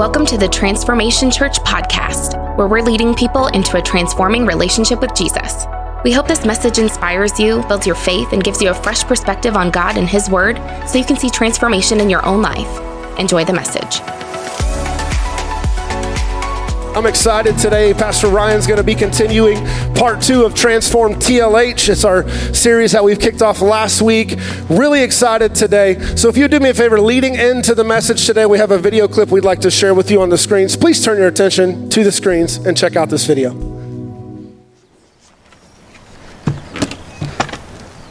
Welcome to the Transformation Church podcast, where we're leading people into a transforming relationship with Jesus. We hope this message inspires you, builds your faith, and gives you a fresh perspective on God and His Word so you can see transformation in your own life. Enjoy the message. I'm excited today. Pastor Ryan's going to be continuing part two of Transform TLH. It's our series that we've kicked off last week. Really excited today. So, if you do me a favor, leading into the message today, we have a video clip we'd like to share with you on the screens. Please turn your attention to the screens and check out this video.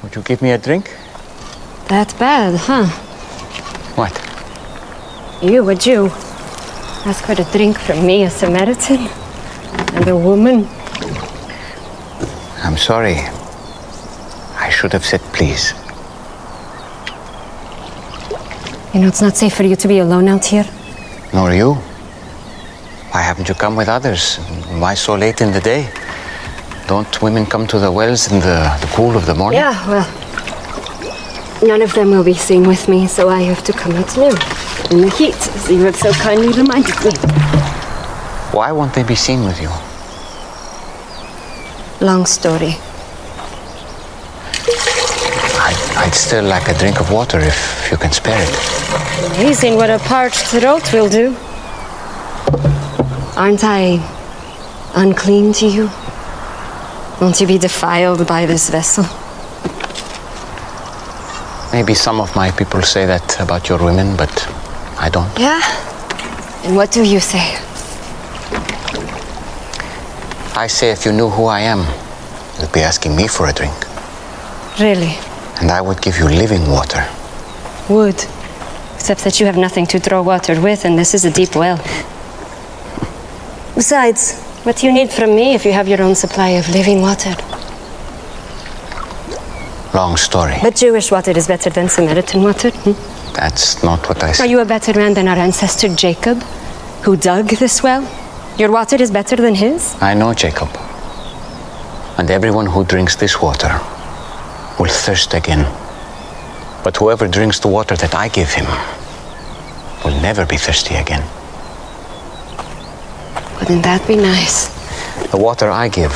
Would you give me a drink? That bad, huh? What? You, a Jew, ask for a drink from me, a Samaritan, and a woman. I'm sorry. I should have said please. You know, it's not safe for you to be alone out here. Nor you. Why haven't you come with others? Why so late in the day? Don't women come to the wells in the, the cool of the morning? Yeah, well, none of them will be seen with me, so I have to come out now in the heat, as you have so kindly reminded me. Why won't they be seen with you? Long story. I'd, I'd still like a drink of water if you can spare it. Amazing what a parched throat will do. Aren't I unclean to you? Won't you be defiled by this vessel? Maybe some of my people say that about your women, but I don't. Yeah? And what do you say? I say if you knew who I am, you'd be asking me for a drink. Really? And I would give you living water. Would. Except that you have nothing to draw water with, and this is a deep well. Besides, what do you need from me if you have your own supply of living water? Long story. But Jewish water is better than Samaritan water. hmm? That's not what I said. Are you a better man than our ancestor Jacob, who dug this well? Your water is better than his? I know Jacob. And everyone who drinks this water will thirst again. But whoever drinks the water that I give him will never be thirsty again. Wouldn't that be nice? The water I give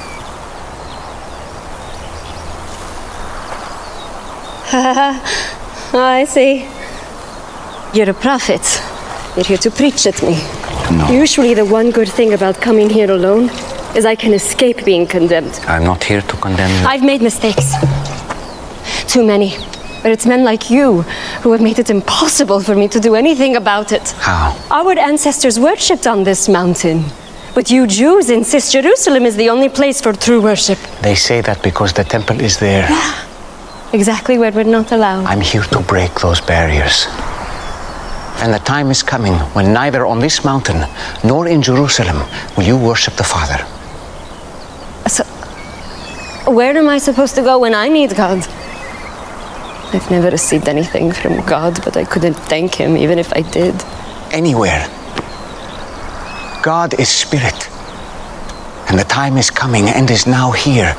Oh, I see. You're a prophet. You're here to preach at me. No. Usually, the one good thing about coming here alone is I can escape being condemned. I'm not here to condemn you. I've made mistakes. Too many. But it's men like you who have made it impossible for me to do anything about it. How? Our ancestors worshipped on this mountain. But you Jews insist Jerusalem is the only place for true worship. They say that because the temple is there. Exactly where we're not allowed. I'm here to break those barriers. And the time is coming when neither on this mountain nor in Jerusalem will you worship the Father. So, where am I supposed to go when I need God? I've never received anything from God, but I couldn't thank Him even if I did. Anywhere. God is spirit. And the time is coming and is now here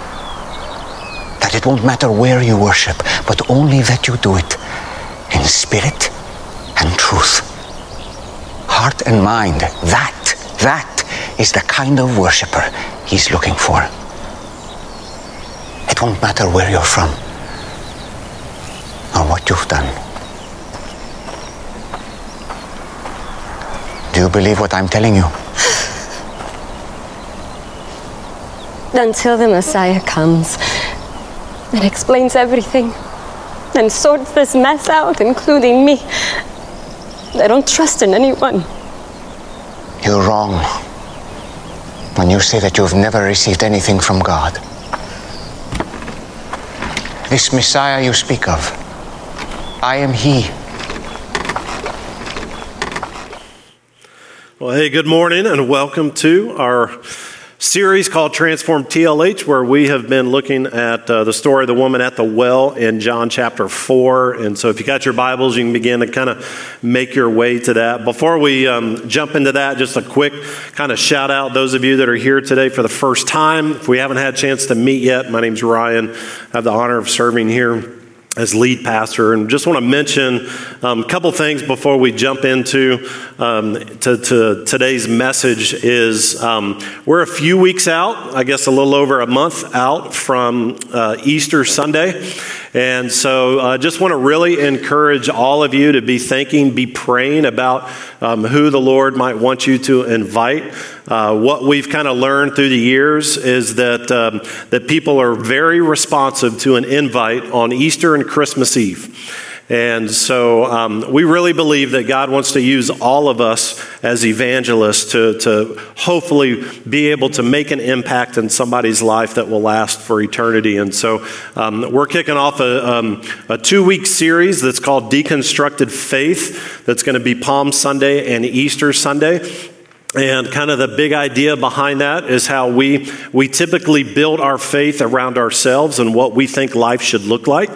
that it won't matter where you worship, but only that you do it in spirit and truth. Heart and mind. That, that is the kind of worshiper he's looking for. It won't matter where you're from or what you've done. Do you believe what I'm telling you? Until the Messiah comes and explains everything and sorts this mess out, including me. I don't trust in anyone. You're wrong when you say that you've never received anything from God. This Messiah you speak of, I am He. Well, hey, good morning, and welcome to our series called Transform TLH, where we have been looking at uh, the story of the woman at the well in John chapter 4. And so, if you got your Bibles, you can begin to kind of make your way to that. Before we um, jump into that, just a quick kind of shout out those of you that are here today for the first time. If we haven't had a chance to meet yet, my name's Ryan. I have the honor of serving here as lead pastor and just want to mention um, a couple things before we jump into um, to, to, today's message is um, we're a few weeks out i guess a little over a month out from uh, easter sunday and so I uh, just want to really encourage all of you to be thinking, be praying about um, who the Lord might want you to invite. Uh, what we've kind of learned through the years is that, um, that people are very responsive to an invite on Easter and Christmas Eve. And so um, we really believe that God wants to use all of us as evangelists to, to hopefully be able to make an impact in somebody's life that will last for eternity. And so um, we're kicking off a, um, a two week series that's called Deconstructed Faith, that's going to be Palm Sunday and Easter Sunday. And kind of the big idea behind that is how we, we typically build our faith around ourselves and what we think life should look like.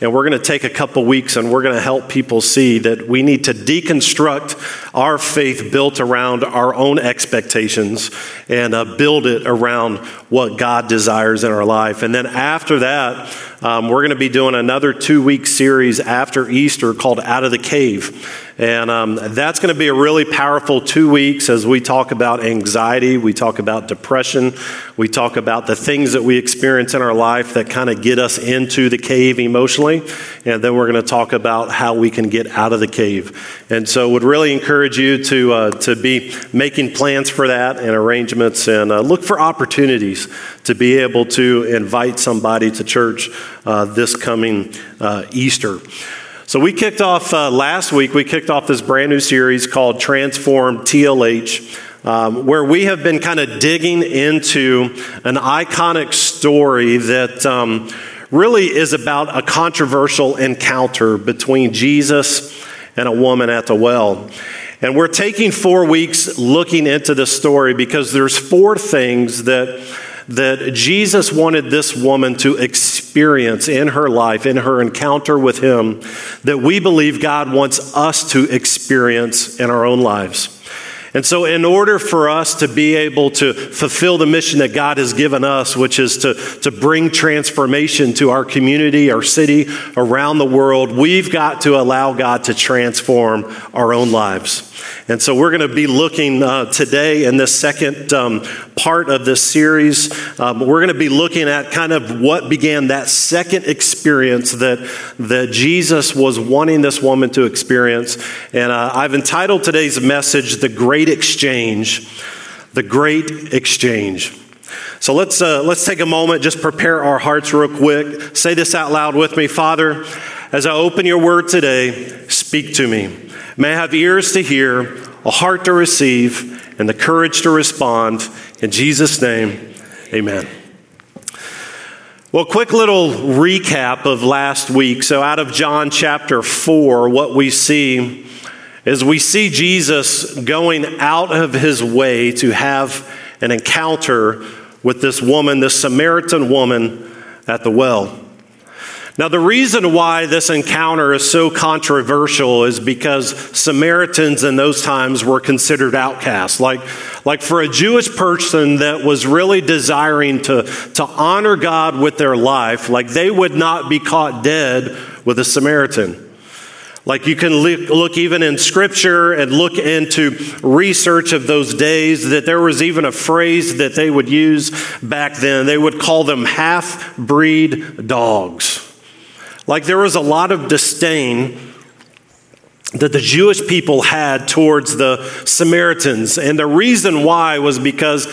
And we're going to take a couple weeks and we're going to help people see that we need to deconstruct our faith built around our own expectations and uh, build it around what God desires in our life. And then after that, um, we're going to be doing another two week series after Easter called Out of the Cave. And um, that's going to be a really powerful two weeks as we talk about anxiety, we talk about depression, we talk about the things that we experience in our life that kind of get us into the cave emotionally. And then we're going to talk about how we can get out of the cave. And so, would really encourage you to, uh, to be making plans for that and arrangements and uh, look for opportunities to be able to invite somebody to church uh, this coming uh, Easter. So, we kicked off uh, last week, we kicked off this brand new series called Transform TLH, um, where we have been kind of digging into an iconic story that um, really is about a controversial encounter between Jesus and a woman at the well. And we're taking four weeks looking into this story because there's four things that that Jesus wanted this woman to experience in her life, in her encounter with Him, that we believe God wants us to experience in our own lives. And so, in order for us to be able to fulfill the mission that God has given us, which is to, to bring transformation to our community, our city, around the world, we've got to allow God to transform our own lives. And so we're going to be looking uh, today in this second um, part of this series. Um, we're going to be looking at kind of what began that second experience that, that Jesus was wanting this woman to experience. And uh, I've entitled today's message, The Great Exchange. The Great Exchange. So let's, uh, let's take a moment, just prepare our hearts real quick. Say this out loud with me Father, as I open your word today, speak to me. May I have ears to hear, a heart to receive, and the courage to respond. In Jesus' name, amen. Well, quick little recap of last week. So, out of John chapter 4, what we see is we see Jesus going out of his way to have an encounter with this woman, this Samaritan woman at the well. Now, the reason why this encounter is so controversial is because Samaritans in those times were considered outcasts. Like, like for a Jewish person that was really desiring to, to honor God with their life, like they would not be caught dead with a Samaritan. Like you can look, look, even in scripture and look into research of those days that there was even a phrase that they would use back then. They would call them half breed dogs. Like there was a lot of disdain that the Jewish people had towards the Samaritans. And the reason why was because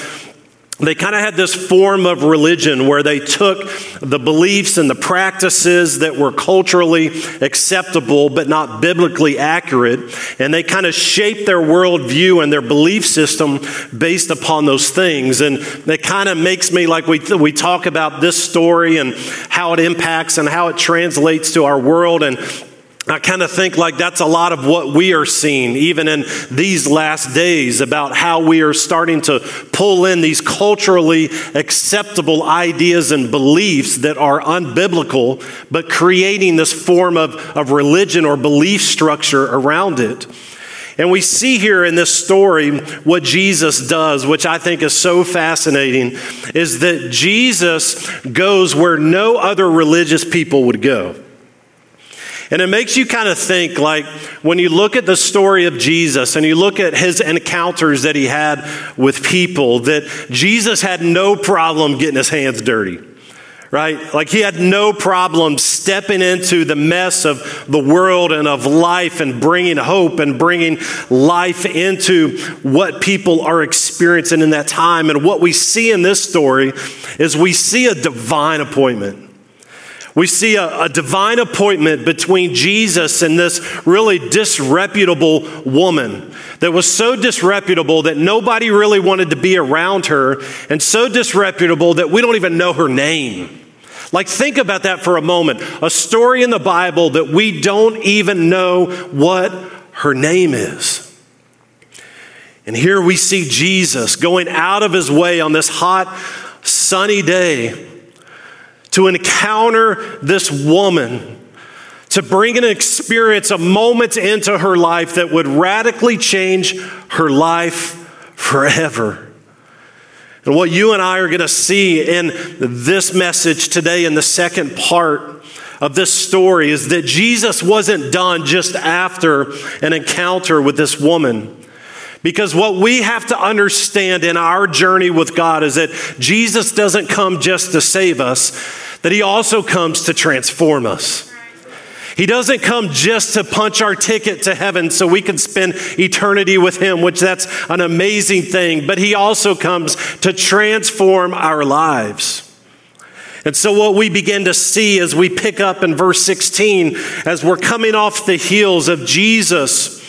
they kind of had this form of religion where they took the beliefs and the practices that were culturally acceptable but not biblically accurate, and they kind of shaped their worldview and their belief system based upon those things. And it kind of makes me like we, we talk about this story and how it impacts and how it translates to our world. And I kind of think like that's a lot of what we are seeing, even in these last days, about how we are starting to pull in these culturally acceptable ideas and beliefs that are unbiblical, but creating this form of, of religion or belief structure around it. And we see here in this story what Jesus does, which I think is so fascinating, is that Jesus goes where no other religious people would go. And it makes you kind of think like when you look at the story of Jesus and you look at his encounters that he had with people, that Jesus had no problem getting his hands dirty. Right? Like he had no problem stepping into the mess of the world and of life and bringing hope and bringing life into what people are experiencing in that time. And what we see in this story is we see a divine appointment. We see a, a, divine appointment between Jesus and this really disreputable woman that was so disreputable that nobody really wanted to be around her, and so disreputable that we don't even know her name. Like, think about that for a moment. A story in the Bible that we don't even know what her name is. And here we see Jesus going out of his way on this hot, sunny day to encounter this woman, to bring an experience, a moment into her life that would radically change her life forever. And what you and I are going to see in this message today, in the second part of this story, is that Jesus wasn't done just after an encounter with this woman. Because what we have to understand in our journey with God is that Jesus doesn't come just to save us, that He also comes to transform us. He doesn't come just to punch our ticket to heaven so we can spend eternity with Him, which that's an amazing thing, but He also comes to transform our lives. And so, what we begin to see as we pick up in verse 16, as we're coming off the heels of Jesus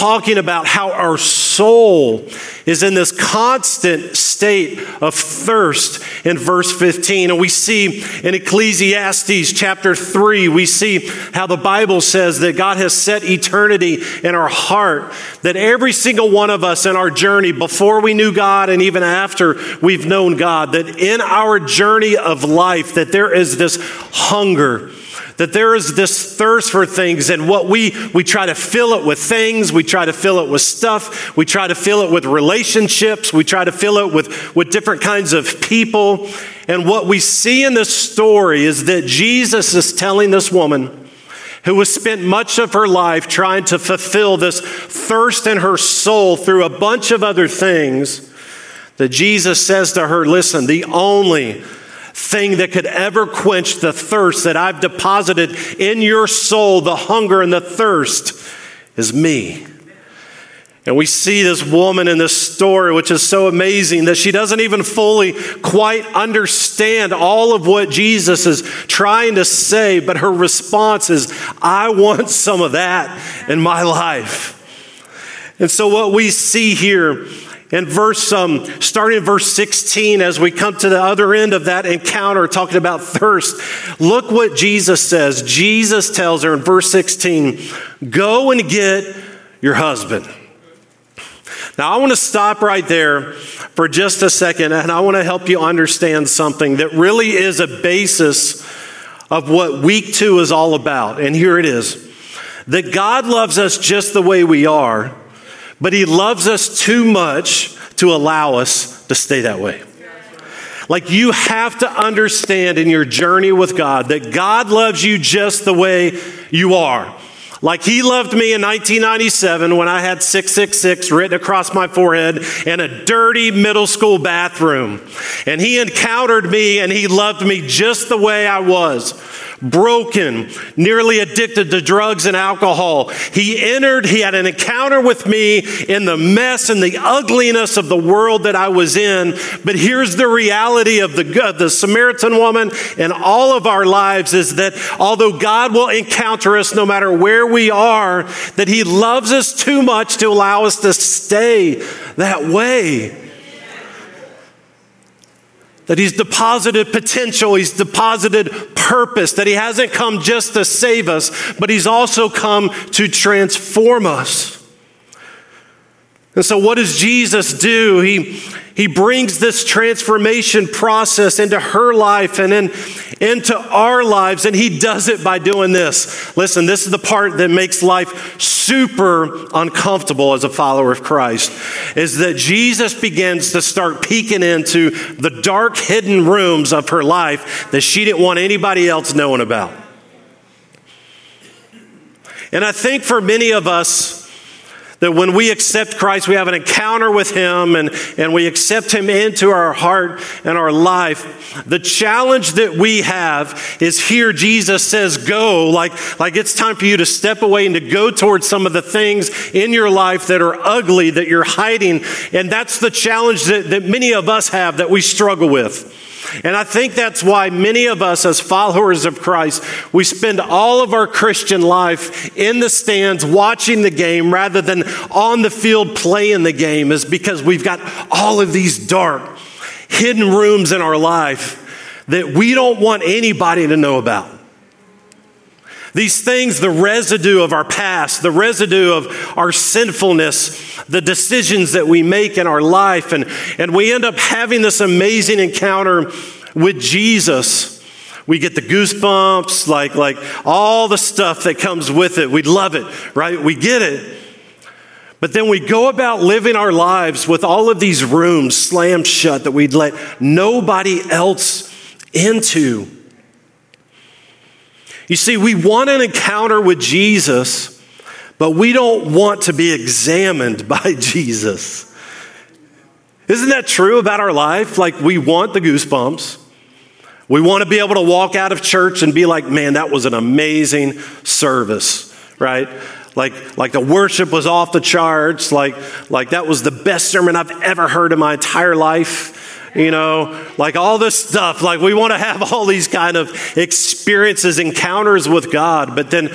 talking about how our soul is in this constant state of thirst in verse 15. And we see in Ecclesiastes chapter 3, we see how the Bible says that God has set eternity in our heart, that every single one of us in our journey, before we knew God and even after we've known God, that in our journey of life, that there is this hunger that there is this thirst for things and what we we try to fill it with things. We try to fill it with stuff. We try to fill it with relationships. We try to fill it with with different kinds of people. And what we see in this story is that jesus is telling this woman who has spent much of her life trying to fulfill this thirst in her soul through a bunch of other things that jesus says to her listen the only thing that could ever quench the thirst that I've deposited in your soul, the hunger and the thirst, is me. And we see this woman in this story, which is so amazing that she doesn't even fully quite understand all of what Jesus is trying to say, but her response is, I want some of that in my life. And so, what we see here in verse, um, starting in verse 16, as we come to the other end of that encounter, talking about thirst, look what Jesus says. Jesus tells her in verse 16, Go and get your husband. Now, I want to stop right there for just a second, and I want to help you understand something that really is a basis of what week two is all about. And here it is that God loves us just the way we are but He loves us too much to allow us to stay that way. Like you have to understand in your journey with God that God loves you just the way you are. Like he loved me in 1997 when I had 666 written across my forehead in a dirty middle school bathroom. And he encountered me and he loved me just the way I was broken, nearly addicted to drugs and alcohol. He entered, he had an encounter with me in the mess and the ugliness of the world that I was in. But here's the reality of the, of the Samaritan woman and all of our lives is that although God will encounter us no matter where we are, that he loves us too much to allow us to stay that way that He's deposited potential, He's deposited purpose, that He hasn't come just to save us, but He's also come to transform us. And so, what does Jesus do? He, he brings this transformation process into her life and then into our lives, and he does it by doing this. Listen, this is the part that makes life super uncomfortable as a follower of Christ, is that Jesus begins to start peeking into the dark, hidden rooms of her life that she didn't want anybody else knowing about. And I think for many of us, that when we accept Christ, we have an encounter with Him and, and we accept Him into our heart and our life. The challenge that we have is here Jesus says, go, like, like it's time for you to step away and to go towards some of the things in your life that are ugly, that you're hiding. And that's the challenge that, that many of us have that we struggle with. And I think that's why many of us, as followers of Christ, we spend all of our Christian life in the stands watching the game rather than on the field playing the game, is because we've got all of these dark, hidden rooms in our life that we don't want anybody to know about. These things, the residue of our past, the residue of our sinfulness, the decisions that we make in our life, and, and we end up having this amazing encounter with Jesus. We get the goosebumps, like, like all the stuff that comes with it. We love it, right? We get it. But then we go about living our lives with all of these rooms slammed shut that we'd let nobody else into. You see, we want an encounter with Jesus, but we don't want to be examined by Jesus. Isn't that true about our life? Like, we want the goosebumps. We want to be able to walk out of church and be like, man, that was an amazing service, right? Like, like the worship was off the charts. Like, like that was the best sermon I've ever heard in my entire life you know, like all this stuff. Like we want to have all these kind of experiences, encounters with God, but then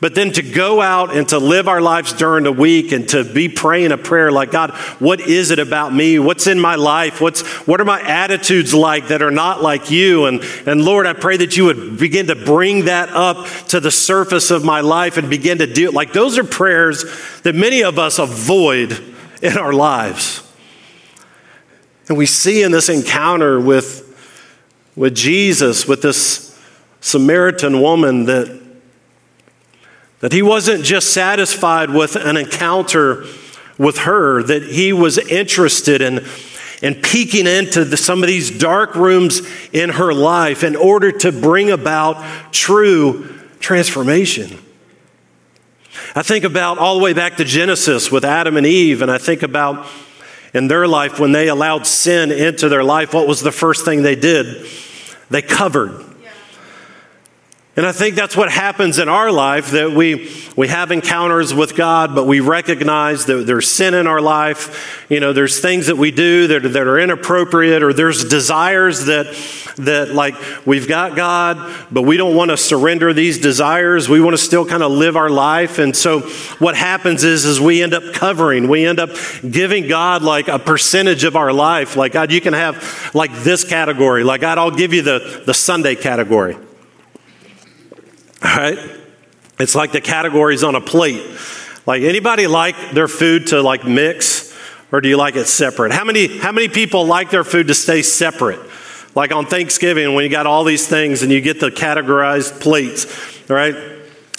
but then to go out and to live our lives during the week and to be praying a prayer like, God, what is it about me? What's in my life? What's, what are my attitudes like that are not like you? And, and Lord, I pray that you would begin to bring that up to the surface of my life and begin to do it. Like those are prayers that many of us avoid in our lives. And we see in this encounter with, with Jesus, with this Samaritan woman, that, that he wasn't just satisfied with an encounter with her, that he was interested in, in peeking into the, some of these dark rooms in her life in order to bring about true transformation. I think about all the way back to Genesis with Adam and Eve, and I think about in their life, when they allowed sin into their life, what was the first thing they did? They covered. And I think that's what happens in our life that we, we have encounters with God, but we recognize that there's sin in our life. You know, there's things that we do that, that are inappropriate, or there's desires that, that, like, we've got God, but we don't want to surrender these desires. We want to still kind of live our life. And so what happens is, is we end up covering, we end up giving God like a percentage of our life. Like, God, you can have like this category. Like, God, I'll give you the, the Sunday category. All right? It's like the categories on a plate. Like anybody like their food to like mix or do you like it separate? How many how many people like their food to stay separate? Like on Thanksgiving when you got all these things and you get the categorized plates, right?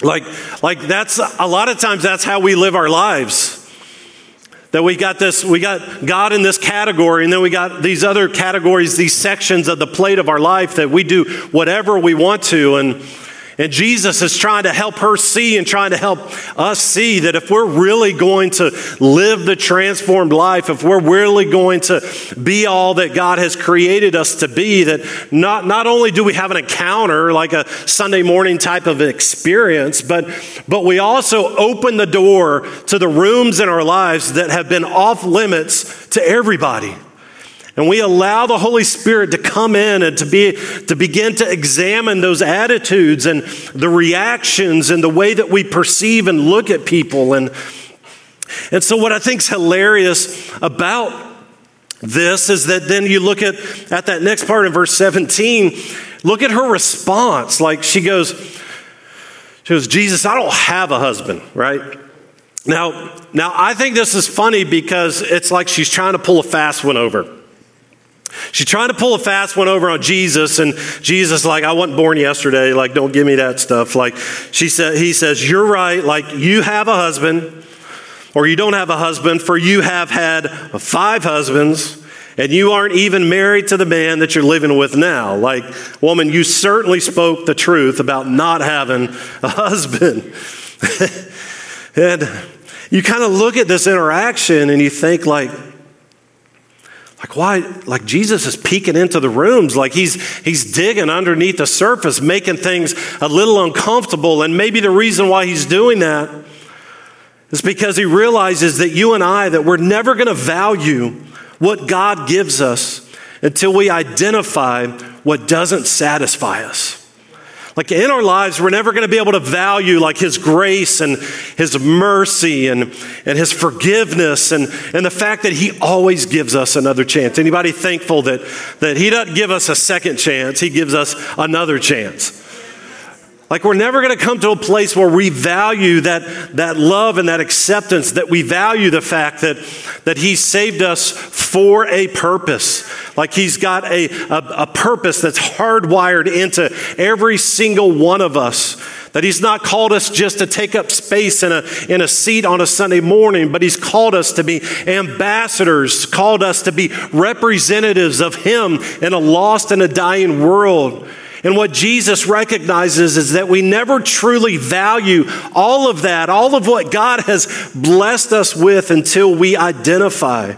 Like like that's a lot of times that's how we live our lives. That we got this, we got God in this category, and then we got these other categories, these sections of the plate of our life that we do whatever we want to. And and Jesus is trying to help her see and trying to help us see that if we're really going to live the transformed life, if we're really going to be all that God has created us to be, that not, not only do we have an encounter, like a Sunday morning type of experience, but, but we also open the door to the rooms in our lives that have been off limits to everybody. And we allow the Holy Spirit to come in and to be to begin to examine those attitudes and the reactions and the way that we perceive and look at people. And, and so what I think is hilarious about this is that then you look at, at that next part in verse 17 look at her response. Like she goes, she goes, Jesus, I don't have a husband, right? Now, now I think this is funny because it's like she's trying to pull a fast one over. She's trying to pull a fast one over on Jesus, and Jesus, like, I wasn't born yesterday. Like, don't give me that stuff. Like, she said, he says, You're right. Like, you have a husband, or you don't have a husband, for you have had five husbands, and you aren't even married to the man that you're living with now. Like, woman, you certainly spoke the truth about not having a husband. and you kind of look at this interaction and you think, like, like why? Like Jesus is peeking into the rooms, like he's he's digging underneath the surface, making things a little uncomfortable. And maybe the reason why he's doing that is because he realizes that you and I that we're never going to value what God gives us until we identify what doesn't satisfy us. Like in our lives, we're never going to be able to value like His grace and His mercy and, and His forgiveness and, and the fact that He always gives us another chance. Anybody thankful that, that He doesn't give us a second chance, He gives us another chance. Like we're never going to come to a place where we value that, that love and that acceptance, that we value the fact that, that He saved us for a purpose. Like He's got a, a, a purpose that's hardwired into every single one of us. That He's not called us just to take up space in a, in a seat on a Sunday morning, but He's called us to be ambassadors, called us to be representatives of Him in a lost and a dying world. And what Jesus recognizes is that we never truly value all of that, all of what God has blessed us with until we identify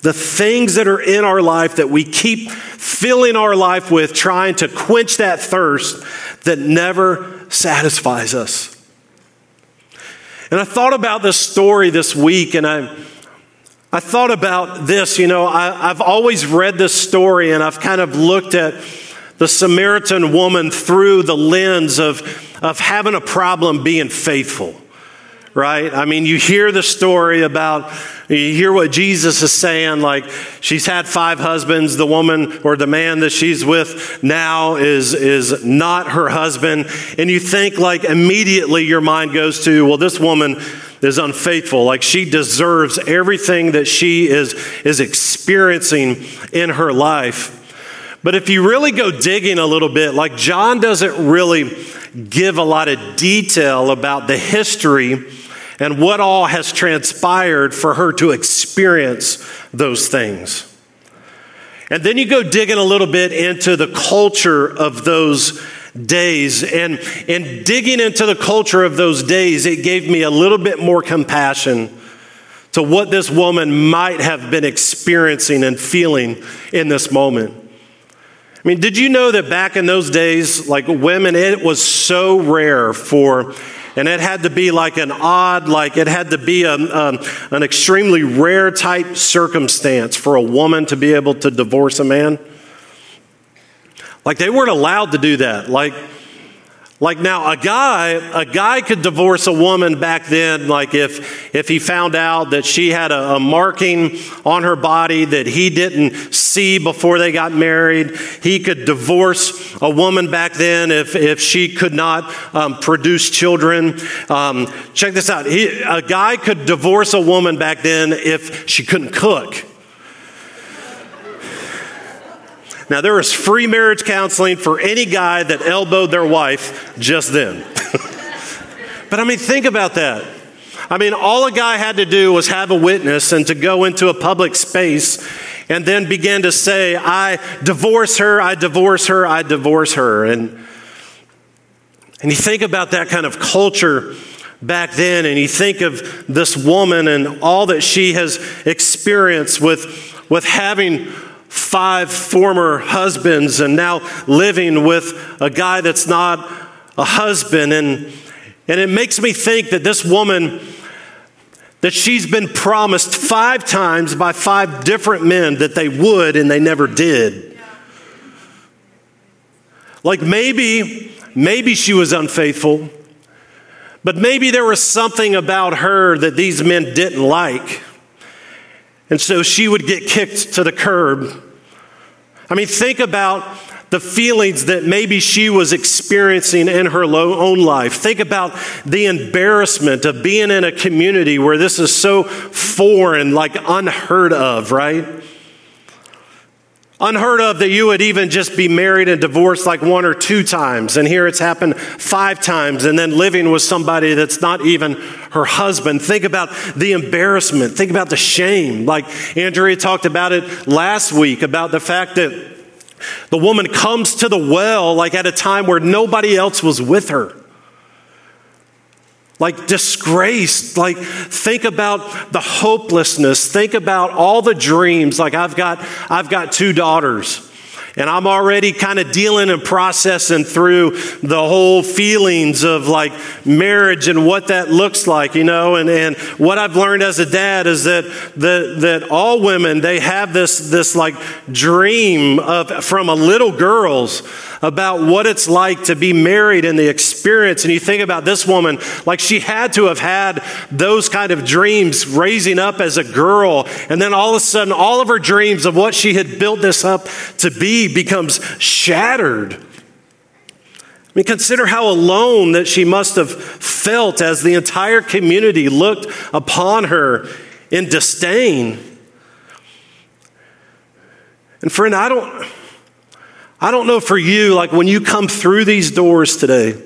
the things that are in our life that we keep filling our life with, trying to quench that thirst that never satisfies us. And I thought about this story this week, and I, I thought about this. You know, I, I've always read this story, and I've kind of looked at the Samaritan woman through the lens of, of having a problem being faithful, right? I mean, you hear the story about, you hear what Jesus is saying, like she's had five husbands. The woman or the man that she's with now is, is not her husband. And you think, like, immediately your mind goes to, well, this woman is unfaithful. Like she deserves everything that she is, is experiencing in her life. But if you really go digging a little bit, like John doesn't really give a lot of detail about the history and what all has transpired for her to experience those things. And then you go digging a little bit into the culture of those days. And in digging into the culture of those days, it gave me a little bit more compassion to what this woman might have been experiencing and feeling in this moment. I mean, did you know that back in those days, like women, it was so rare for, and it had to be like an odd, like it had to be a, um, an extremely rare type circumstance for a woman to be able to divorce a man? Like they weren't allowed to do that. Like, like now, a guy, a guy could divorce a woman back then, like if, if he found out that she had a, a, marking on her body that he didn't see before they got married. He could divorce a woman back then if, if she could not um, produce children. Um, check this out. He, a guy could divorce a woman back then if she couldn't cook. Now, there was free marriage counseling for any guy that elbowed their wife just then. but I mean, think about that. I mean, all a guy had to do was have a witness and to go into a public space and then begin to say, I divorce her, I divorce her, I divorce her. And, and you think about that kind of culture back then, and you think of this woman and all that she has experienced with, with having five former husbands and now living with a guy that's not a husband. And, and it makes me think that this woman, that she's been promised five times by five different men that they would and they never did. Like maybe, maybe she was unfaithful, but maybe there was something about her that these men didn't like. And so she would get kicked to the curb. I mean, think about the feelings that maybe she was experiencing in her own life. Think about the embarrassment of being in a community where this is so foreign, like unheard of, right? Unheard of that you would even just be married and divorced like one or two times. And here it's happened five times, and then living with somebody that's not even her husband. Think about the embarrassment. Think about the shame. Like Andrea talked about it last week about the fact that the woman comes to the well like at a time where nobody else was with her. Like disgraced, like think about the hopelessness, think about all the dreams. Like I've got I've got two daughters. And I'm already kind of dealing and processing through the whole feelings of like marriage and what that looks like, you know. And, and what I've learned as a dad is that, that, that all women, they have this, this like dream of, from a little girls about what it's like to be married and the experience. And you think about this woman, like she had to have had those kind of dreams raising up as a girl. And then all of a sudden, all of her dreams of what she had built this up to be becomes shattered. I mean, consider how alone that she must have felt as the entire community looked upon her in disdain. And friend, I don't I don't know for you, like when you come through these doors today,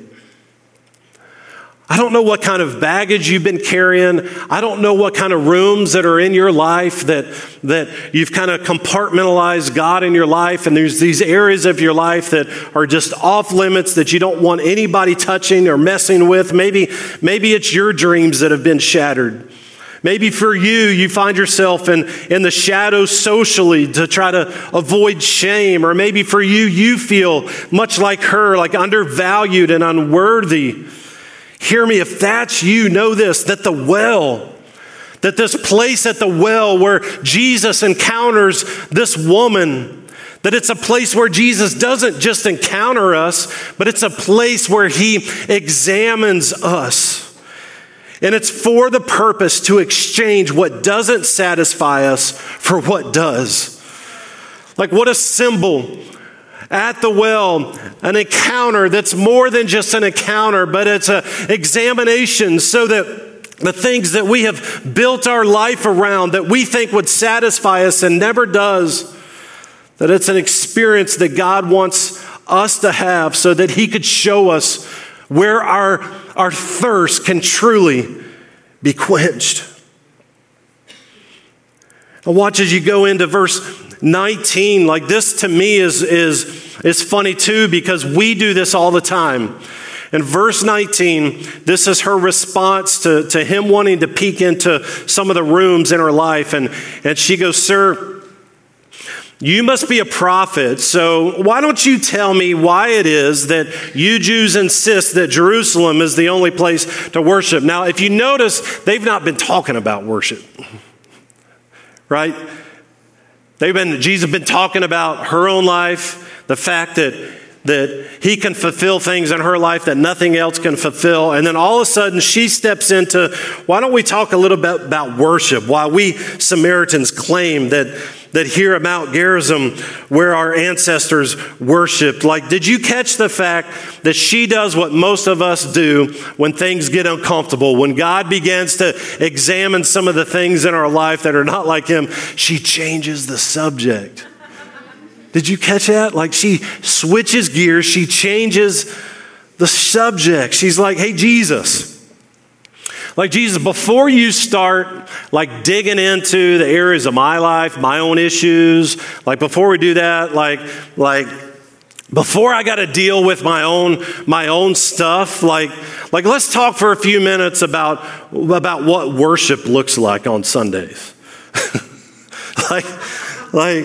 I don't know what kind of baggage you've been carrying. I don't know what kind of rooms that are in your life that, that you've kind of compartmentalized God in your life. And there's these areas of your life that are just off limits that you don't want anybody touching or messing with. Maybe, maybe it's your dreams that have been shattered. Maybe for you, you find yourself in, in the shadows socially to try to avoid shame. Or maybe for you, you feel much like her, like undervalued and unworthy. Hear me, if that's you, know this that the well, that this place at the well where Jesus encounters this woman, that it's a place where Jesus doesn't just encounter us, but it's a place where he examines us. And it's for the purpose to exchange what doesn't satisfy us for what does. Like, what a symbol at the well, an encounter that's more than just an encounter, but it's an examination so that the things that we have built our life around that we think would satisfy us and never does, that it's an experience that God wants us to have so that He could show us where our our thirst can truly be quenched. And watch as you go into verse 19. Like this to me is, is, is funny too because we do this all the time. In verse 19, this is her response to, to him wanting to peek into some of the rooms in her life. And, and she goes, Sir, you must be a prophet, so why don't you tell me why it is that you Jews insist that Jerusalem is the only place to worship? Now, if you notice, they've not been talking about worship, right? They've been, Jesus been talking about her own life, the fact that that he can fulfill things in her life that nothing else can fulfill. And then all of a sudden she steps into, why don't we talk a little bit about worship? Why we Samaritans claim that, that here at Mount Gerizim, where our ancestors worshiped, like, did you catch the fact that she does what most of us do when things get uncomfortable? When God begins to examine some of the things in our life that are not like him, she changes the subject. Did you catch that? Like she switches gears, she changes the subject. She's like, hey, Jesus. Like, Jesus, before you start like digging into the areas of my life, my own issues, like before we do that, like, like, before I got to deal with my own my own stuff, like, like let's talk for a few minutes about, about what worship looks like on Sundays. like, like,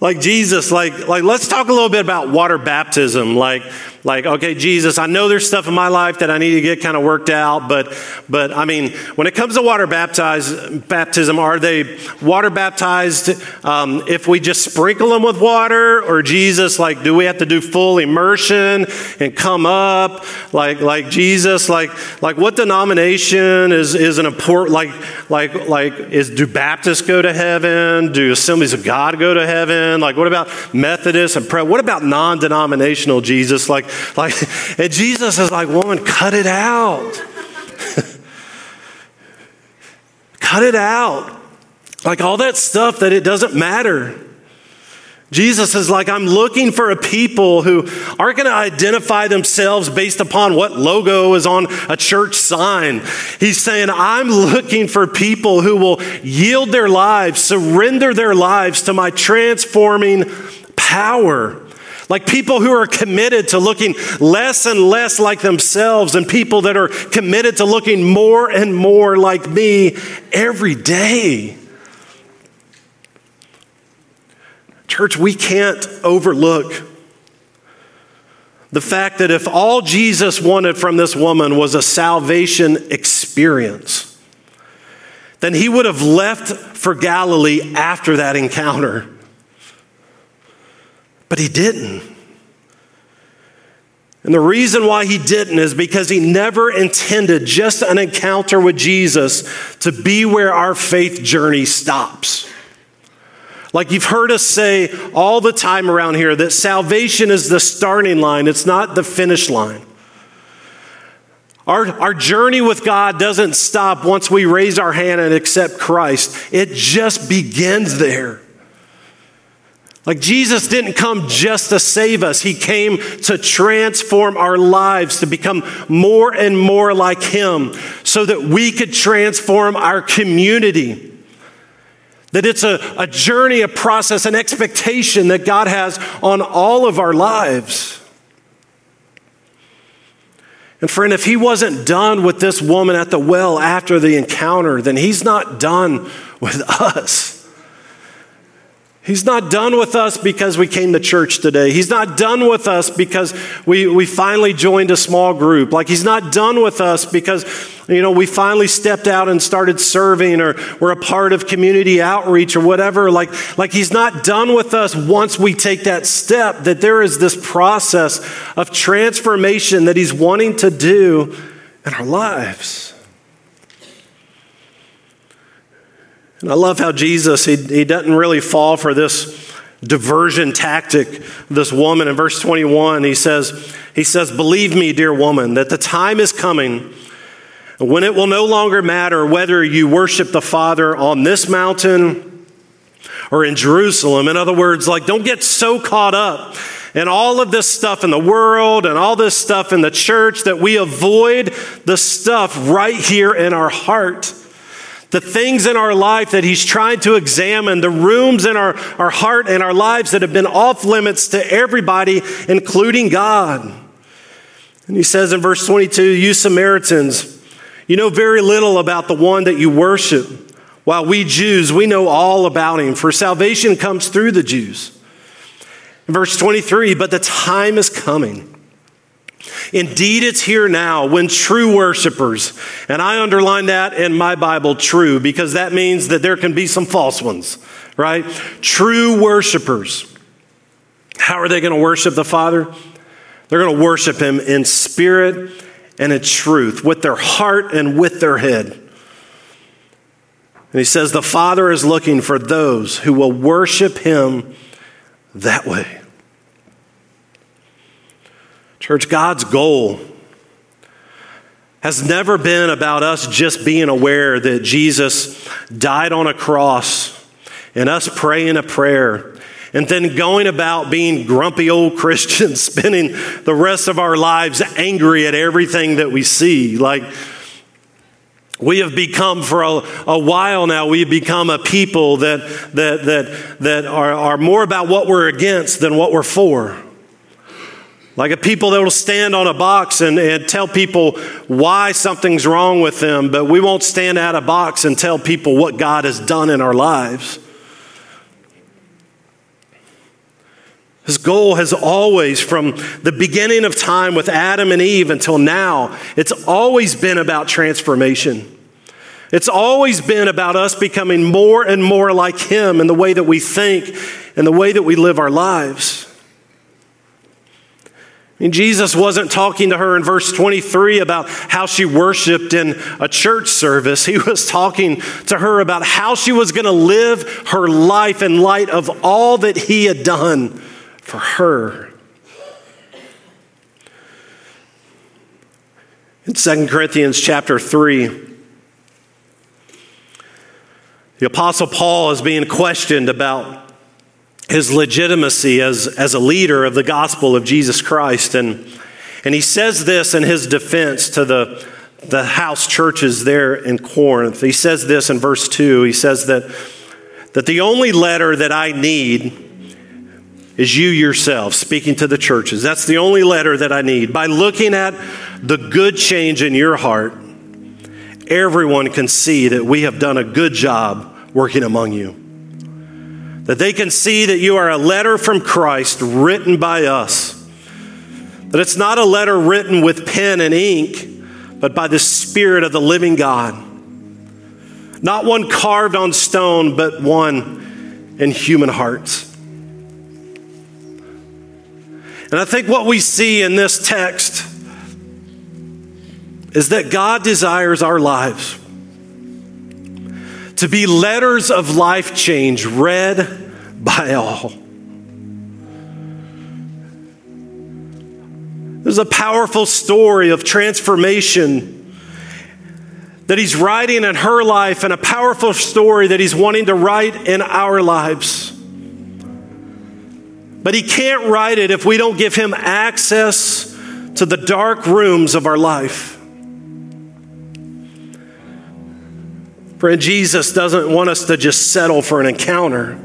like Jesus, like, like let's talk a little bit about water baptism. Like, like, okay, Jesus, I know there's stuff in my life that I need to get kind of worked out, but, but I mean, when it comes to water baptized, baptism, are they water baptized um, if we just sprinkle them with water, or Jesus, like, do we have to do full immersion and come up, like, like Jesus, like, like what denomination is is an important, like, like, like, is do Baptists go to heaven? Do Assemblies of God go to heaven? Like, what about Methodists and pre- what about non-denominational Jesus? Like, like, and Jesus is like, woman, cut it out. cut it out. Like all that stuff that it doesn't matter. Jesus is like, I'm looking for a people who aren't going to identify themselves based upon what logo is on a church sign. He's saying, I'm looking for people who will yield their lives, surrender their lives to my transforming power. Like people who are committed to looking less and less like themselves, and people that are committed to looking more and more like me every day. Church, we can't overlook the fact that if all Jesus wanted from this woman was a salvation experience, then he would have left for Galilee after that encounter. But he didn't. And the reason why he didn't is because he never intended just an encounter with Jesus to be where our faith journey stops. Like you've heard us say all the time around here that salvation is the starting line, it's not the finish line. Our, our journey with God doesn't stop once we raise our hand and accept Christ, it just begins there. Like Jesus didn't come just to save us, He came to transform our lives, to become more and more like Him, so that we could transform our community. That it's a, a journey, a process, an expectation that God has on all of our lives. And friend, if he wasn't done with this woman at the well after the encounter, then he's not done with us. He's not done with us because we came to church today. He's not done with us because we, we finally joined a small group. Like, he's not done with us because, you know, we finally stepped out and started serving or we're a part of community outreach or whatever. Like, like he's not done with us once we take that step, that there is this process of transformation that he's wanting to do in our lives. And I love how Jesus, he, he doesn't really fall for this diversion tactic. This woman in verse 21, he says, he says, Believe me, dear woman, that the time is coming when it will no longer matter whether you worship the Father on this mountain or in Jerusalem. In other words, like, don't get so caught up in all of this stuff in the world and all this stuff in the church that we avoid the stuff right here in our heart the things in our life that He's trying to examine, the rooms in our, our heart and our lives that have been off limits to everybody, including God. And He says in verse 22 You Samaritans, you know very little about the one that you worship, while we Jews, we know all about Him, for salvation comes through the Jews. In verse 23, but the time is coming Indeed, it's here now when true worshipers, and I underline that in my Bible, true, because that means that there can be some false ones, right? True worshipers. How are they going to worship the Father? They're going to worship Him in spirit and in truth, with their heart and with their head. And He says, The Father is looking for those who will worship Him that way. Church, God's goal has never been about us just being aware that Jesus died on a cross and us praying a prayer and then going about being grumpy old Christians, spending the rest of our lives angry at everything that we see. Like, we have become for a, a while now, we've become a people that, that, that, that are, are more about what we're against than what we're for. Like a people that will stand on a box and, and tell people why something's wrong with them, but we won't stand at a box and tell people what God has done in our lives. His goal has always, from the beginning of time with Adam and Eve until now, it's always been about transformation. It's always been about us becoming more and more like Him in the way that we think and the way that we live our lives. Mean, Jesus wasn't talking to her in verse 23 about how she worshiped in a church service. He was talking to her about how she was going to live her life in light of all that He had done for her. In 2 Corinthians chapter 3, the Apostle Paul is being questioned about his legitimacy as, as a leader of the gospel of Jesus Christ. And, and he says this in his defense to the, the house churches there in Corinth. He says this in verse 2. He says that, that the only letter that I need is you yourself speaking to the churches. That's the only letter that I need. By looking at the good change in your heart, everyone can see that we have done a good job working among you. That they can see that you are a letter from Christ written by us. That it's not a letter written with pen and ink, but by the Spirit of the living God. Not one carved on stone, but one in human hearts. And I think what we see in this text is that God desires our lives to be letters of life change read by all. There's a powerful story of transformation that he's writing in her life, and a powerful story that he's wanting to write in our lives. But he can't write it if we don't give him access to the dark rooms of our life. Friend, Jesus doesn't want us to just settle for an encounter.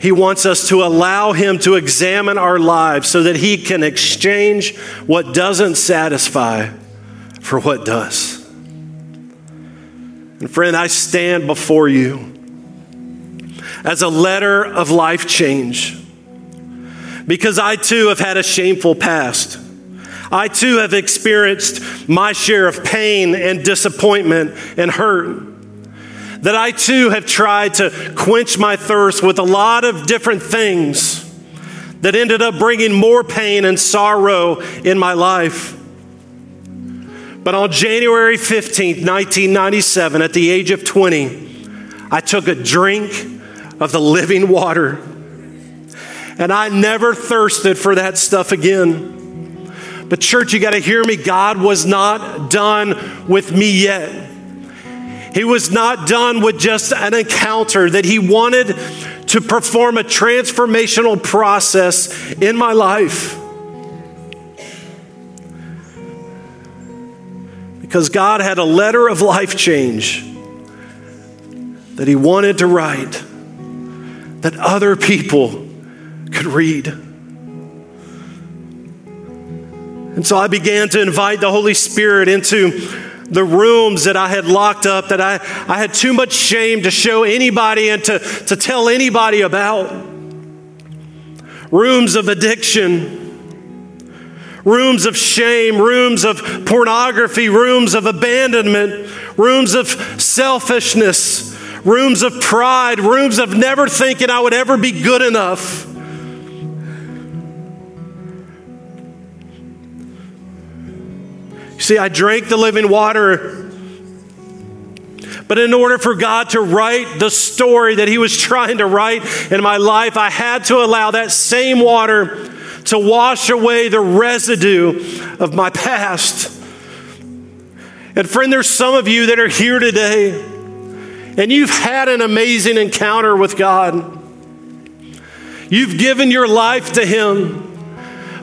He wants us to allow Him to examine our lives so that He can exchange what doesn't satisfy for what does. And friend, I stand before you as a letter of life change because I too have had a shameful past. I too have experienced my share of pain and disappointment and hurt. That I too have tried to quench my thirst with a lot of different things that ended up bringing more pain and sorrow in my life. But on January 15th, 1997, at the age of 20, I took a drink of the living water. And I never thirsted for that stuff again. But, church, you got to hear me. God was not done with me yet. He was not done with just an encounter, that He wanted to perform a transformational process in my life. Because God had a letter of life change that He wanted to write that other people could read. And so I began to invite the Holy Spirit into the rooms that I had locked up, that I, I had too much shame to show anybody and to, to tell anybody about. Rooms of addiction, rooms of shame, rooms of pornography, rooms of abandonment, rooms of selfishness, rooms of pride, rooms of never thinking I would ever be good enough. See, I drank the living water. But in order for God to write the story that He was trying to write in my life, I had to allow that same water to wash away the residue of my past. And friend, there's some of you that are here today, and you've had an amazing encounter with God. You've given your life to Him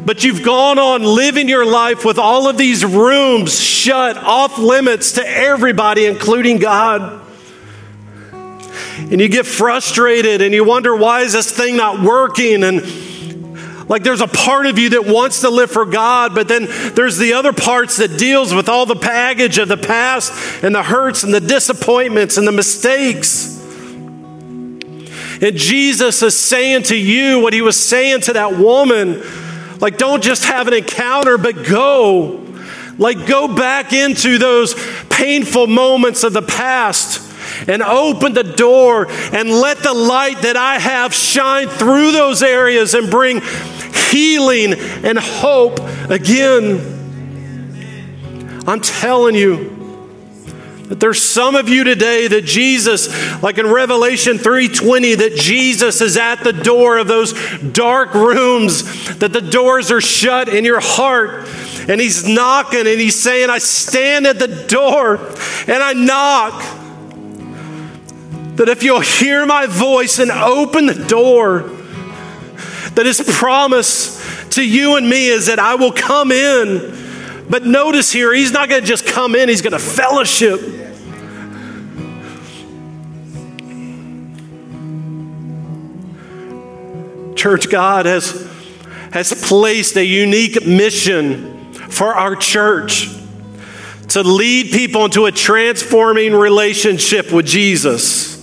but you've gone on living your life with all of these rooms shut, off limits to everybody, including God. And you get frustrated and you wonder, why is this thing not working? And like there's a part of you that wants to live for God, but then there's the other parts that deals with all the baggage of the past and the hurts and the disappointments and the mistakes. And Jesus is saying to you what he was saying to that woman like, don't just have an encounter, but go. Like, go back into those painful moments of the past and open the door and let the light that I have shine through those areas and bring healing and hope again. I'm telling you, that there's some of you today that Jesus, like in Revelation 3:20, that Jesus is at the door of those dark rooms, that the doors are shut in your heart, and he's knocking and he's saying, I stand at the door and I knock. That if you'll hear my voice and open the door, that his promise to you and me is that I will come in. But notice here, he's not going to just come in, he's going to fellowship. Church, God has, has placed a unique mission for our church to lead people into a transforming relationship with Jesus.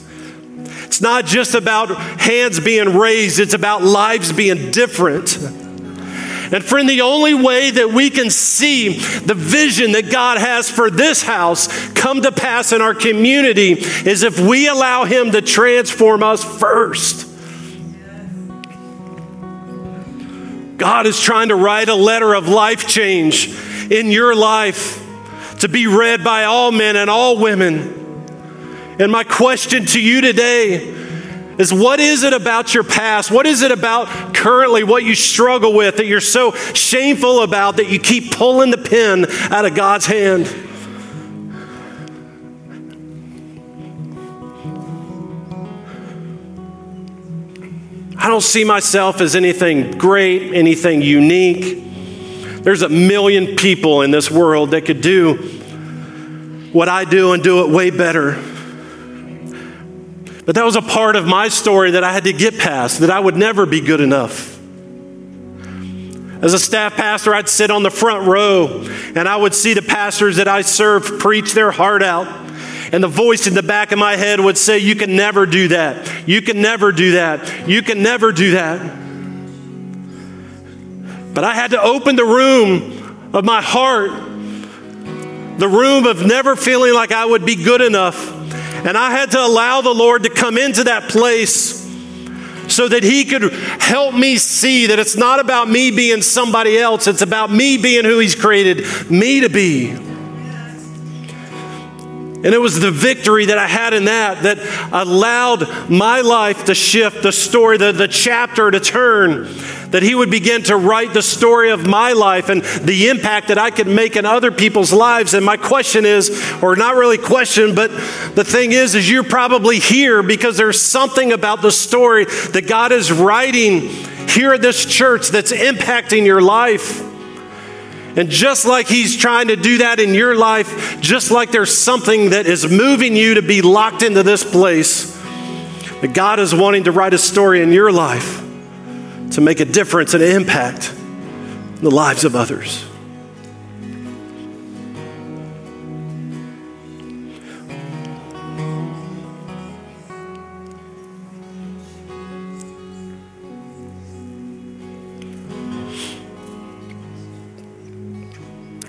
It's not just about hands being raised, it's about lives being different. And friend, the only way that we can see the vision that God has for this house come to pass in our community is if we allow Him to transform us first. God is trying to write a letter of life change in your life to be read by all men and all women. And my question to you today is what is it about your past? What is it about currently what you struggle with that you're so shameful about that you keep pulling the pin out of God's hand? I don't see myself as anything great, anything unique. There's a million people in this world that could do what I do and do it way better. But that was a part of my story that I had to get past, that I would never be good enough. As a staff pastor, I'd sit on the front row and I would see the pastors that I served preach their heart out. And the voice in the back of my head would say, You can never do that. You can never do that. You can never do that. But I had to open the room of my heart, the room of never feeling like I would be good enough. And I had to allow the Lord to come into that place so that He could help me see that it's not about me being somebody else, it's about me being who He's created me to be. And it was the victory that I had in that that allowed my life to shift, the story, the, the chapter to turn, that He would begin to write the story of my life and the impact that I could make in other people's lives. And my question is, or not really question, but the thing is, is you're probably here because there's something about the story that God is writing here at this church that's impacting your life. And just like He's trying to do that in your life, just like there's something that is moving you to be locked into this place, that God is wanting to write a story in your life to make a difference and impact in the lives of others.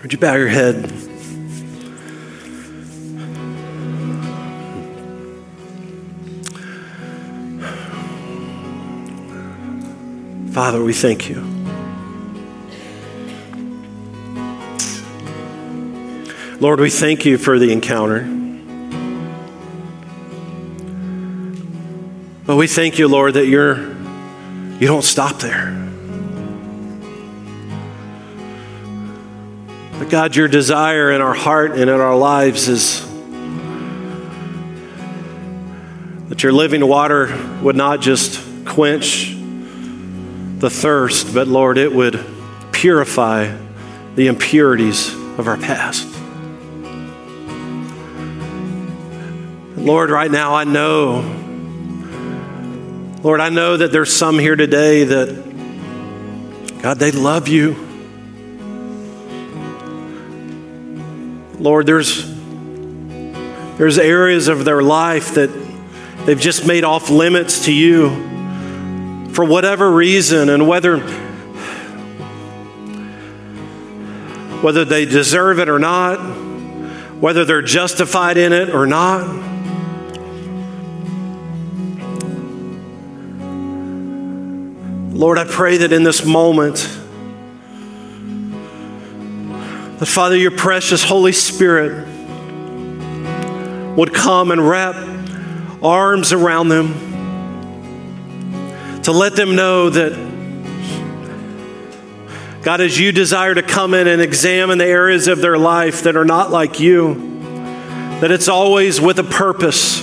Would you bow your head? Father, we thank you. Lord, we thank you for the encounter. But we thank you, Lord, that you're you don't stop there. But God, your desire in our heart and in our lives is that your living water would not just quench the thirst, but Lord, it would purify the impurities of our past. Lord, right now I know, Lord, I know that there's some here today that, God, they love you. Lord, there's, there's areas of their life that they've just made off limits to you for whatever reason, and whether whether they deserve it or not, whether they're justified in it or not. Lord, I pray that in this moment, that Father, your precious Holy Spirit would come and wrap arms around them to let them know that God, as you desire to come in and examine the areas of their life that are not like you, that it's always with a purpose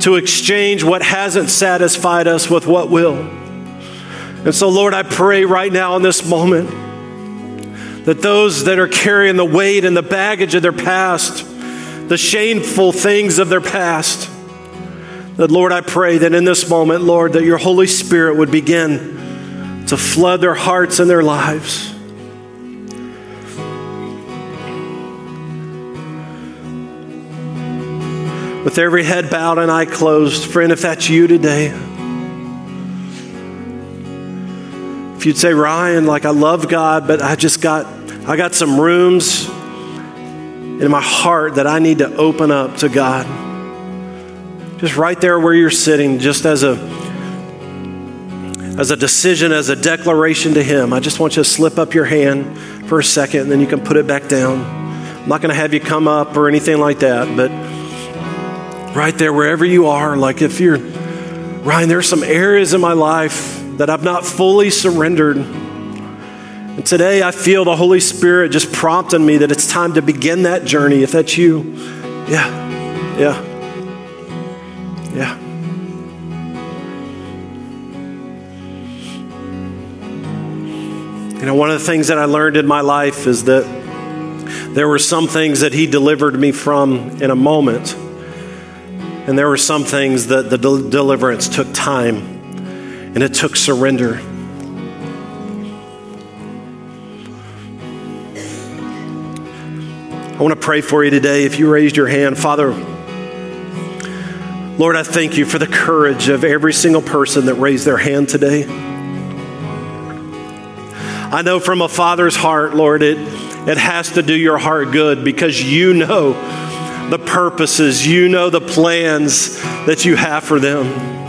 to exchange what hasn't satisfied us with what will. And so, Lord, I pray right now in this moment that those that are carrying the weight and the baggage of their past, the shameful things of their past, that, Lord, I pray that in this moment, Lord, that your Holy Spirit would begin to flood their hearts and their lives. with every head bowed and eye closed. Friend, if that's you today, if you'd say, Ryan, like I love God, but I just got, I got some rooms in my heart that I need to open up to God. Just right there where you're sitting, just as a as a decision, as a declaration to Him. I just want you to slip up your hand for a second, and then you can put it back down. I'm not going to have you come up or anything like that, but right there, wherever you are, like if you're, Ryan, there's some areas in my life that I've not fully surrendered. And today I feel the Holy Spirit just prompting me that it's time to begin that journey. If that's you, yeah, yeah, yeah. You know, one of the things that I learned in my life is that there were some things that He delivered me from in a moment and there were some things that the del- deliverance took time and it took surrender. I want to pray for you today. If you raised your hand, Father, Lord, I thank you for the courage of every single person that raised their hand today. I know from a father's heart, Lord, it, it has to do your heart good because you know the purposes, you know the plans that you have for them.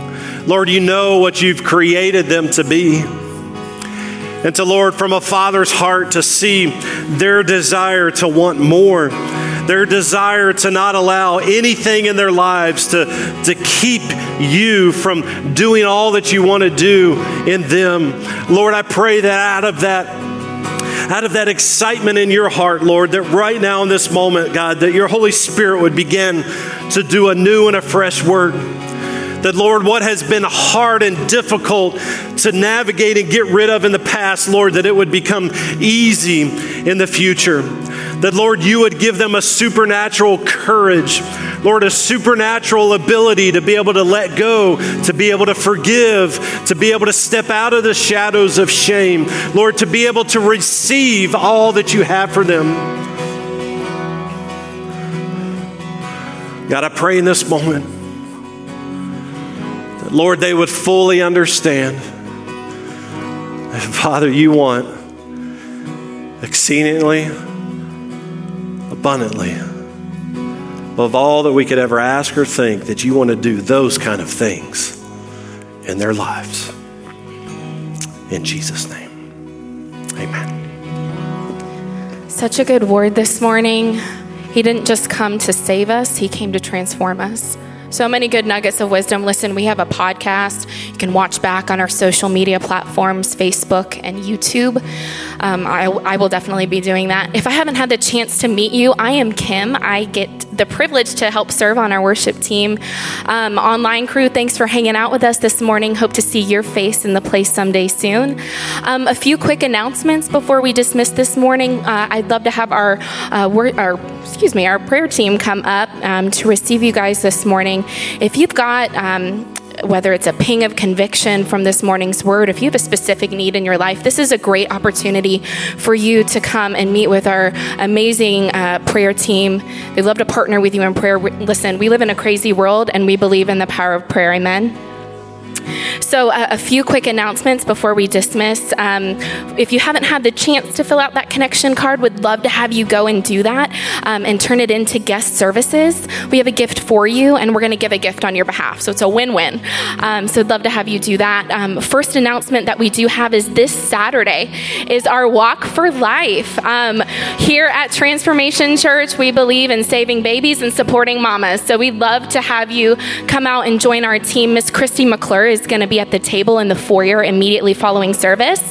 Lord, you know what you've created them to be. And to Lord, from a father's heart to see their desire to want more, their desire to not allow anything in their lives to, to keep you from doing all that you want to do in them. Lord, I pray that out of that out of that excitement in your heart, Lord, that right now in this moment, God, that your Holy Spirit would begin to do a new and a fresh work. That, Lord, what has been hard and difficult to navigate and get rid of in the past, Lord, that it would become easy in the future. That, Lord, you would give them a supernatural courage, Lord, a supernatural ability to be able to let go, to be able to forgive, to be able to step out of the shadows of shame, Lord, to be able to receive all that you have for them. God, I pray in this moment Lord, they would fully understand that, Father, you want exceedingly abundantly above all that we could ever ask or think, that you want to do those kind of things in their lives. In Jesus' name, amen. Such a good word this morning. He didn't just come to save us, He came to transform us. So many good nuggets of wisdom. Listen, we have a podcast. You can watch back on our social media platforms, Facebook and YouTube. Um, I, I will definitely be doing that. If I haven't had the chance to meet you, I am Kim. I get the privilege to help serve on our worship team. Um, online crew, thanks for hanging out with us this morning. Hope to see your face in the place someday soon. Um, a few quick announcements before we dismiss this morning. Uh, I'd love to have our, uh, our excuse me, our prayer team come up um, to receive you guys this morning. If you've got um, whether it's a ping of conviction from this morning's word, if you have a specific need in your life, this is a great opportunity for you to come and meet with our amazing uh, prayer team. They love to partner with you in prayer. Listen, we live in a crazy world and we believe in the power of prayer. Amen. So, uh, a few quick announcements before we dismiss. Um, if you haven't had the chance to fill out that connection card, would love to have you go and do that um, and turn it into guest services. We have a gift for you, and we're going to give a gift on your behalf. So, it's a win win. Um, so, I'd love to have you do that. Um, first announcement that we do have is this Saturday is our Walk for Life. Um, here at Transformation Church, we believe in saving babies and supporting mamas. So, we'd love to have you come out and join our team. Miss Christy McClure is going to be at the table in the foyer immediately following service.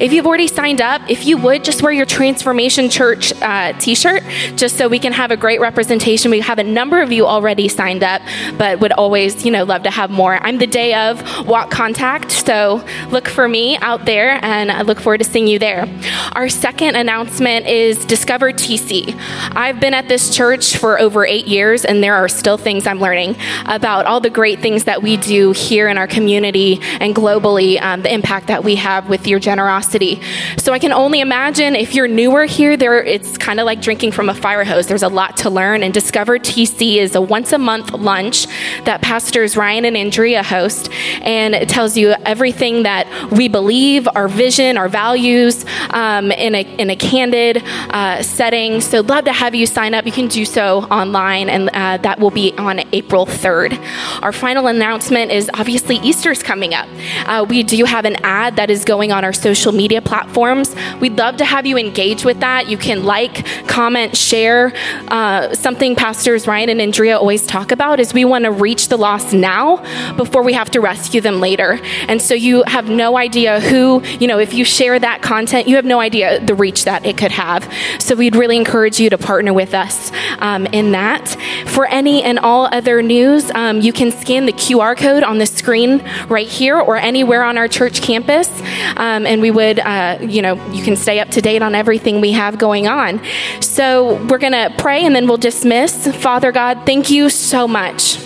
If you've already signed up, if you would just wear your Transformation Church uh, t shirt, just so we can have a great representation. We have a number of you already signed up, but would always, you know, love to have more. I'm the day of walk contact, so look for me out there and I look forward to seeing you there. Our second announcement is Discover TC. I've been at this church for over eight years, and there are still things I'm learning about all the great things that we do here in our community and globally, um, the impact that we have with your generosity. So I can only imagine if you're newer here, there it's kind of like drinking from a fire hose. There's a lot to learn. And Discover TC is a once a month lunch that pastors Ryan and Andrea host, and it tells you everything that we believe, our vision, our values, um, in a in a candid uh, setting. So love to have you sign up. You can do so online, and uh, that will be on April 3rd. Our final announcement is obviously Easter's coming up. Uh, we do have an ad that is going on our social media platforms. We'd love to have you engage with that. You can like, comment, share. Uh, something pastors Ryan and Andrea always talk about is we want to reach the lost now before we have to rescue them later. And so you have no idea who, you know, if you share that content, you have no idea the reach that it could have. So we'd really encourage you to partner with us um, in that. For any and all other news, um, you can scan the QR code on the screen right here or anywhere on our church campus. Um, and we would, uh, you know, you can stay up to date on everything we have going on. So we're going to pray and then we'll dismiss. Father God, thank you so much.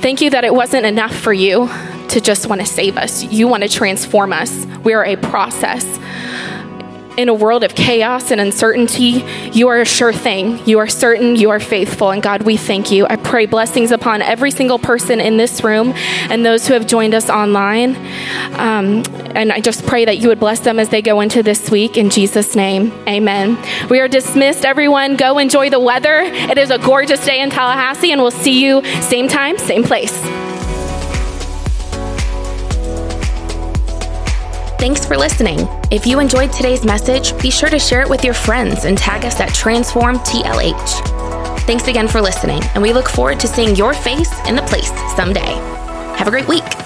Thank you that it wasn't enough for you to just want to save us. You want to transform us. We are a process in a world of chaos and uncertainty, you are a sure thing. You are certain, you are faithful. And God, we thank you. I pray blessings upon every single person in this room and those who have joined us online. Um, and I just pray that you would bless them as they go into this week. In Jesus' name, amen. We are dismissed, everyone. Go enjoy the weather. It is a gorgeous day in Tallahassee, and we'll see you same time, same place. Thanks for listening. If you enjoyed today's message, be sure to share it with your friends and tag us at TransformTLH. Thanks again for listening, and we look forward to seeing your face in the place someday. Have a great week.